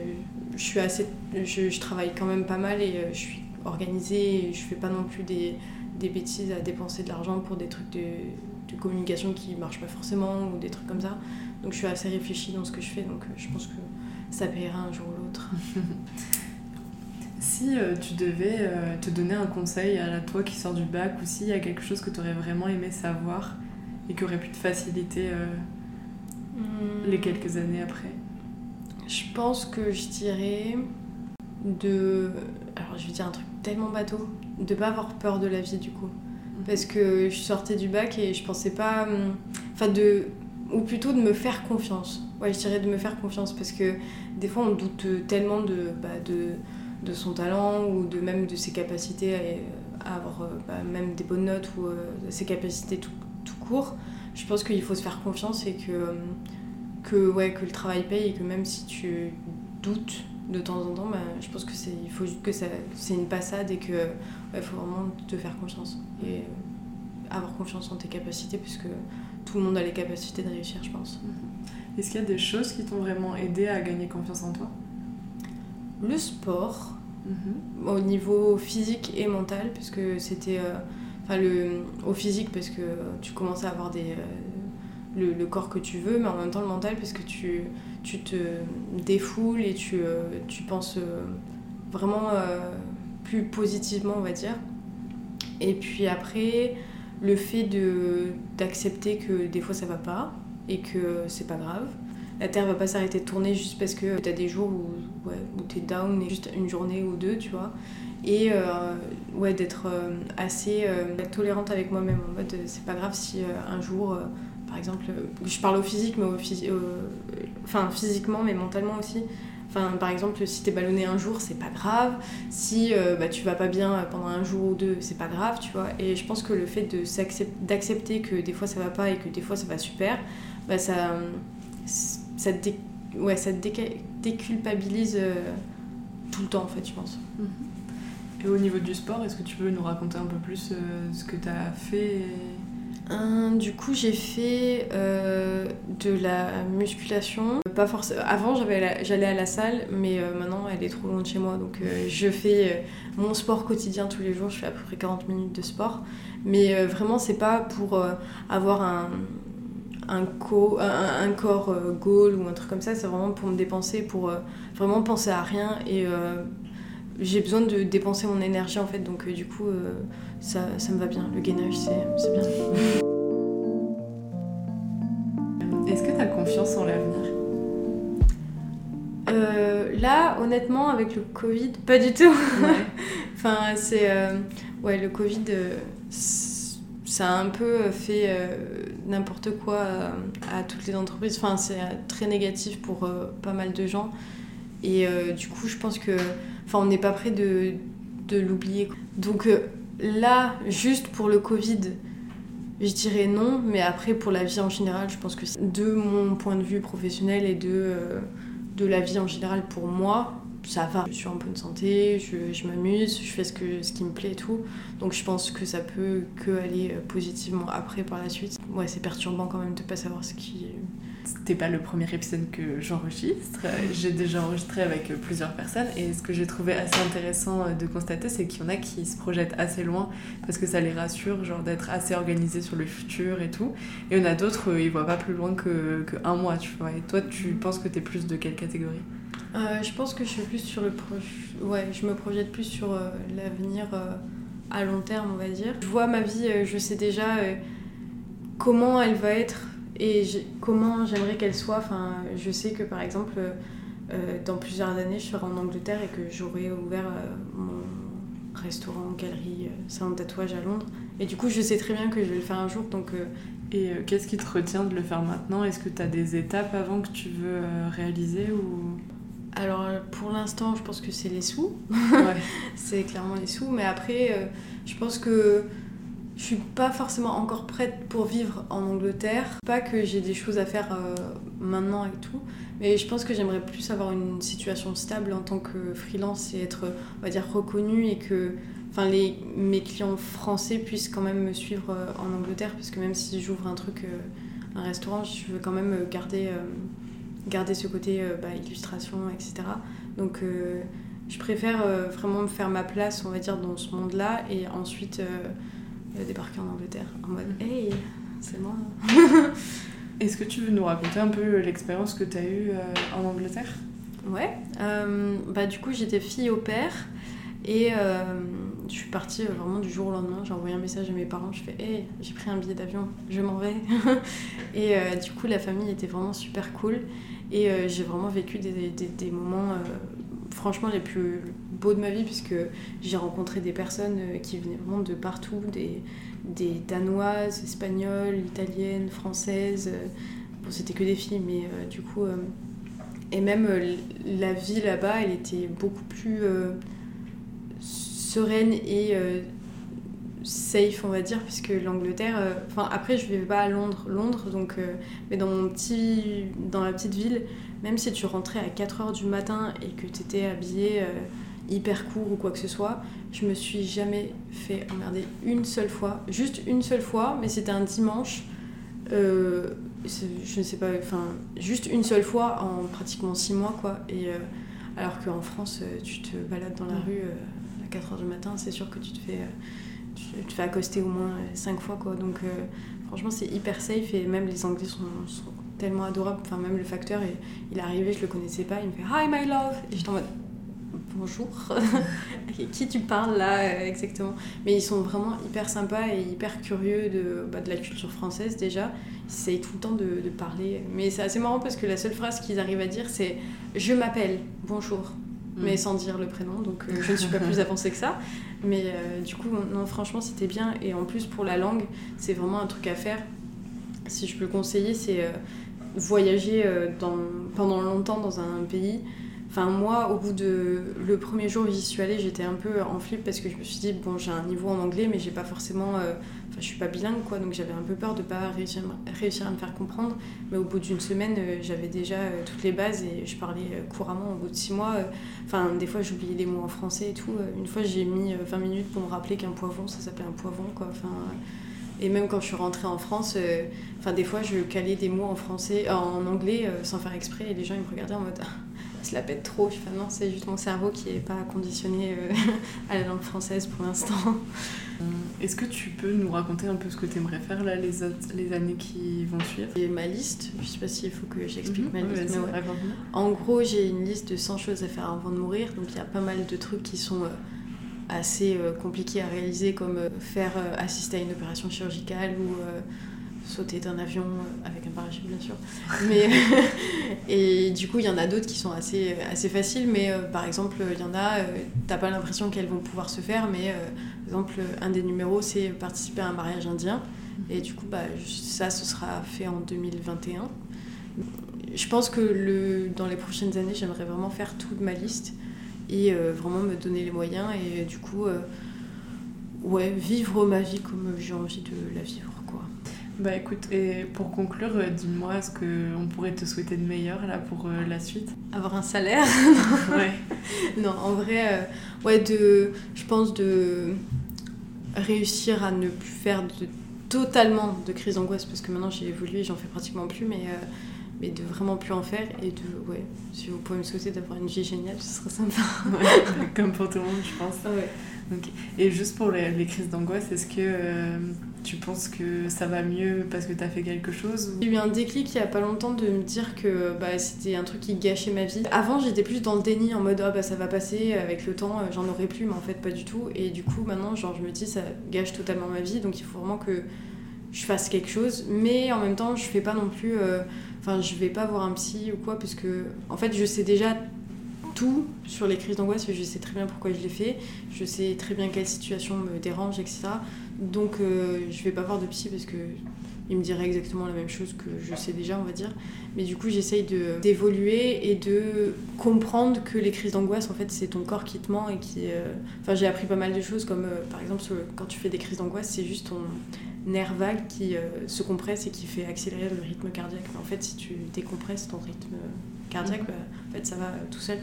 je suis assez. Je, travaille quand même pas mal et je suis organisée et je fais pas non plus des, des bêtises à dépenser de l'argent pour des trucs de, de, communication qui marchent pas forcément ou des trucs comme ça. Donc je suis assez réfléchie dans ce que je fais, donc je pense que ça paiera un jour ou l'autre. si euh, tu devais euh, te donner un conseil à la toi qui sort du bac ou s'il y a quelque chose que tu aurais vraiment aimé savoir et qui aurait pu te faciliter euh, les hmm. quelques années après? Je pense que je dirais de. Alors je vais dire un truc tellement bateau, de pas avoir peur de la vie du coup. Parce que je sortais du bac et je pensais pas. hum, Enfin, de. Ou plutôt de me faire confiance. Ouais, je dirais de me faire confiance parce que des fois on doute tellement de, bah, de, de son talent ou de même de ses capacités à, avoir euh, bah, même des bonnes notes ou euh, ses capacités tout, tout court. Je pense qu'il faut se faire confiance et que, hum, que, ouais, que le travail paye et que même si tu doutes de temps en temps, bah, je pense que c'est il faut que ça c'est une passade et que il faut vraiment te faire confiance et euh, avoir confiance en tes capacités puisque tout le monde a les capacités de réussir, je pense. Est-ce qu'il y a des choses qui t'ont vraiment aidé à gagner confiance en toi? Le sport, au niveau physique et mental, parce que c'était. euh, Enfin, le, au physique, parce que tu commences à avoir des, euh, le, le corps que tu veux, mais en même temps le mental, parce que tu, tu te défoules et tu, euh, tu penses vraiment plus positivement, on va dire. Et puis après, le fait de- d'accepter que des fois ça va pas et que c'est pas grave. La Terre va pas s'arrêter de tourner juste parce que t'as des jours où, ouais, où t'es down et juste une journée ou deux, tu vois. Et euh, ouais, d'être euh, assez euh, tolérante avec moi-même en mode c'est pas grave si un jour, par exemple, je parle au physique, mais au physi- euh, enfin physiquement, mais mentalement aussi. Enfin, par exemple, si t'es ballonné un jour, c'est pas grave. Si euh, bah, tu vas pas bien pendant un jour ou deux, c'est pas grave, tu vois. Et je pense que le fait d'accepter que des fois ça va pas et que des fois ça va super, bah, ça, ça, te dé- ouais, ça te déca- déculpabilise euh, tout le temps, en fait, je pense. Et au niveau du sport, est-ce que tu peux nous raconter un peu plus euh, ce que tu as fait et- Hum, du coup, j'ai fait euh, de la musculation. Pas forcément. Avant, j'allais à la salle, mais euh, maintenant, elle est trop loin de chez moi. Donc, euh, je fais euh, mon sport quotidien tous les jours. Je fais à peu près 40 minutes de sport. Mais euh, vraiment, c'est pas pour euh, avoir un, un, co- un, un corps euh, goal ou un truc comme ça. C'est vraiment pour me dépenser, pour euh, vraiment penser à rien. Et euh, j'ai besoin de dépenser mon énergie, en fait. Donc, du coup, ça, ça me va bien. Le gainage, c'est bien. Est-ce que tu as confiance en l'avenir? Euh, là, honnêtement, avec le Covid, pas du tout. enfin, c'est. euh, ouais, le Covid, euh, ça a un peu fait n'importe quoi à, à toutes les entreprises. Enfin, c'est euh, très négatif pour euh, pas mal de gens. Et euh, du coup, je pense que. Enfin, on n'est pas prêt de, de l'oublier. Donc euh, là, juste pour le Covid, je dirais non. Mais après, pour la vie en général, je pense que de mon point de vue professionnel et de. euh, de la vie en général pour moi, ça va. Je suis en bonne santé, je, je m'amuse, je fais ce, que, ce qui me plaît et tout. Donc je pense que ça peut que aller euh, positivement après par la suite. Ouais, c'est perturbant quand même de pas savoir ce qui. C'était pas le premier épisode que j'enregistre. J'ai déjà enregistré avec plusieurs personnes et ce que j'ai trouvé assez intéressant de constater, c'est qu'il y en a qui se projettent assez loin parce que ça les rassure, genre d'être assez organisés sur le futur et tout. Et il y en a d'autres, euh, ils voient pas plus loin que, que un mois, tu vois. Et toi, tu penses que t'es plus de quelle catégorie? Euh, je pense que je suis plus sur le proche. Ouais, je me projette plus sur euh, l'avenir euh, à long terme, on va dire. Je vois ma vie, je sais déjà comment elle va être et comment j'aimerais qu'elle soit. Enfin, je sais que par exemple, dans plusieurs années, je serai en Angleterre et que j'aurai ouvert mon restaurant, galerie, salon de tatouage à Londres. Et du coup, je sais très bien que je vais le faire un jour, donc Et qu'est-ce qui te retient de le faire maintenant? Est-ce que tu as des étapes avant que tu veux réaliser ou? Alors euh, pour l'instant, je pense que c'est les sous. Ouais. c'est clairement les sous. Mais après, euh, je pense que je suis pas forcément encore prête pour vivre en Angleterre. Pas que j'ai des choses à faire euh, maintenant et tout. Mais je pense que j'aimerais plus avoir une situation stable en tant que freelance et être, on va dire, reconnue et que enfin, les, mes clients français puissent quand même me suivre euh, en Angleterre. Parce que même si j'ouvre un truc, un restaurant, je veux quand même garder, garder ce côté euh, bah, illustration, etc. Donc euh, je préfère euh, vraiment me faire ma place, on va dire, dans ce monde-là et ensuite débarquer en Angleterre en mode Hey, c'est moi. Est-ce que tu veux nous raconter un peu l'expérience que tu as eue en Angleterre? Ouais. Bah, du coup, j'étais fille au père et je suis partie euh, vraiment du jour au lendemain. J'ai envoyé un message à mes parents. Je fais Hey, j'ai pris un billet d'avion, je m'en vais. et euh, du coup, la famille était vraiment super cool et euh, j'ai vraiment vécu des, des- des moments, franchement, les plus beau de ma vie puisque j'ai rencontré des personnes qui venaient vraiment de partout, des, des danoises, espagnoles, italiennes, françaises. Bon, c'était que des filles, mais du coup. et même la vie là-bas, elle était beaucoup plus sereine et safe on va dire puisque l'Angleterre euh, enfin après je vivais pas à Londres Londres donc euh, mais dans mon petit dans la petite ville même si tu rentrais à 4h du matin et que tu étais habillé euh, hyper court ou quoi que ce soit je me suis jamais fait emmerder une seule fois. Juste une seule fois mais c'était un dimanche je ne sais pas enfin juste une seule fois en pratiquement 6 mois quoi. Et alors qu'en France tu te balades dans la rue 4h du matin c'est sûr que tu te fais tu te fais accoster au moins cinq fois quoi. Donc euh, franchement c'est hyper safe et même les Anglais sont, tellement adorables. Enfin même le facteur, il est arrivé, je le connaissais pas, il me fait Hi my love et j'étais en mode bonjour, qui tu parles là euh, exactement Mais ils sont vraiment hyper sympas et hyper curieux de, bah, de la culture française déjà. Ils essayent tout le temps de parler. Mais c'est assez marrant parce que la seule phrase qu'ils arrivent à dire c'est Je m'appelle, bonjour mais mm. sans dire le prénom, donc euh, je ne suis pas plus avancée que ça. Mais euh, du coup, non, franchement, c'était bien. Et en plus, pour la langue, c'est vraiment un truc à faire. Si je peux le conseiller, c'est euh, voyager dans, pendant longtemps dans un pays Enfin, moi, au bout de le premier jour où j'y suis allée, j'étais un peu en flip parce que je me suis dit, bon, j'ai un niveau en anglais, mais j'ai pas forcément. Euh, je suis pas bilingue, quoi, donc j'avais un peu peur de pas réussir, à me faire comprendre. Mais au bout d'une semaine, euh, j'avais déjà euh, toutes les bases et je parlais couramment. Au bout de six mois, enfin, des fois, j'oubliais des mots en français et tout. Une fois, j'ai mis 20 minutes pour me rappeler qu'un poivron, ça s'appelait un poivron, quoi. Enfin. Et même quand je suis rentrée en France, des fois je calais des mots en français, en anglais sans faire exprès et les gens ils me regardaient en mode se la pète trop. Je fais, non, c'est juste mon cerveau qui n'est pas conditionné euh, à la langue française pour l'instant. Euh, est-ce que tu peux nous raconter un peu ce que tu aimerais faire là, les, les années qui vont suivre? Et ma liste, je sais pas s'il faut que j'explique mhm. ma liste. En gros, j'ai une liste de 100 choses à faire avant de mourir. Donc il y a pas mal de trucs qui sont euh, assez compliqués à réaliser, comme faire assister à une opération chirurgicale ou sauter d'un avion euh, avec un parachute bien sûr. Mais, et du coup, il y en a d'autres qui sont assez, assez faciles, mais euh, par exemple, il y en a, euh, t'as pas l'impression qu'elles vont pouvoir se faire, mais par exemple, un des numéros, c'est participer à un mariage indien. Et du coup, bah, ça, ce sera fait en 2021. Je pense que le, dans les prochaines années, j'aimerais vraiment faire toute ma liste et vraiment me donner les moyens et du coup, ouais, vivre ma vie comme j'ai envie de la vivre. Bah écoute, et pour conclure, euh, dis-moi ce qu'on pourrait te souhaiter de meilleur là pour euh, la suite? Avoir un salaire? Ouais. non, en vrai, euh, ouais, de, je pense de réussir à ne plus faire de, totalement de crise d'angoisse parce que maintenant j'ai évolué, j'en fais pratiquement plus, mais, mais de vraiment plus en faire et de, ouais, si vous pouvez me souhaiter d'avoir une vie géniale, ce serait sympa. comme pour tout le monde, je pense. Ouais. Et juste pour les, les crises d'angoisse, est-ce que tu penses que ça va mieux parce que tu as fait quelque chose J'ai eu un déclic il y a pas longtemps de me dire que bah, c'était un truc qui gâchait ma vie. Avant, j'étais plus dans le déni en mode ah, bah, ça va passer avec le temps, j'en aurai plus, mais en fait, pas du tout. Et du coup, maintenant, genre, je me dis ça gâche totalement ma vie, donc il faut vraiment que je fasse quelque chose. Mais en même temps, je fais pas non plus. Euh, enfin, je vais pas voir un psy ou quoi, parce que en fait, je sais déjà tout sur les crises d'angoisse, je sais très bien pourquoi je les fais, je sais très bien quelle situation me dérange, etc. Donc euh, je vais pas voir de psy parce que il me dirait exactement la même chose que je sais déjà, on va dire. Mais du coup, j'essaye d'évoluer et de comprendre que les crises d'angoisse, en fait, c'est ton corps qui te ment et qui. Euh, enfin, j'ai appris pas mal de choses, comme euh, par exemple, quand tu fais des crises d'angoisse, c'est juste ton nerf vague qui se compresse et qui fait accélérer le rythme cardiaque. en fait, si tu décompresses ton rythme cardiaque, bah, en fait, ça va tout seul.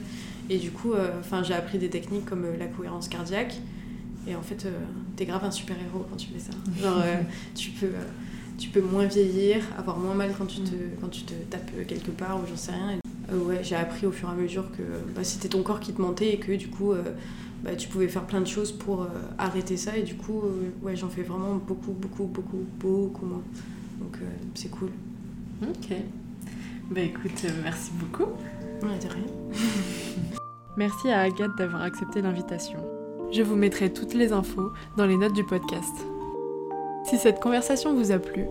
Et du coup, enfin, j'ai appris des techniques comme la cohérence cardiaque et en fait, euh, t'es grave un super-héros quand tu fais ça. Genre, euh, tu, peux, euh, tu peux moins vieillir, avoir moins mal quand tu te, mm. quand tu te tapes quelque part ou j'en sais rien. ouais, j'ai appris au fur et à mesure que bah, c'était ton corps qui te mentait et que du coup, bah, tu pouvais faire plein de choses pour arrêter ça. Et du coup, ouais, j'en fais vraiment beaucoup, beaucoup, beaucoup, beaucoup moins. Donc, c'est cool. Ok. Bah écoute, merci beaucoup. Ouais, de rien. merci à Agathe d'avoir accepté l'invitation. Je vous mettrai toutes les infos dans les notes du podcast. Si cette conversation vous a plu,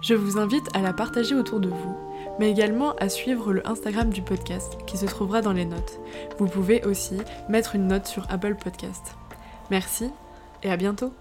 je vous invite à la partager autour de vous mais également à suivre le Instagram du podcast qui se trouvera dans les notes. Vous pouvez aussi mettre une note sur Apple Podcast. Merci et à bientôt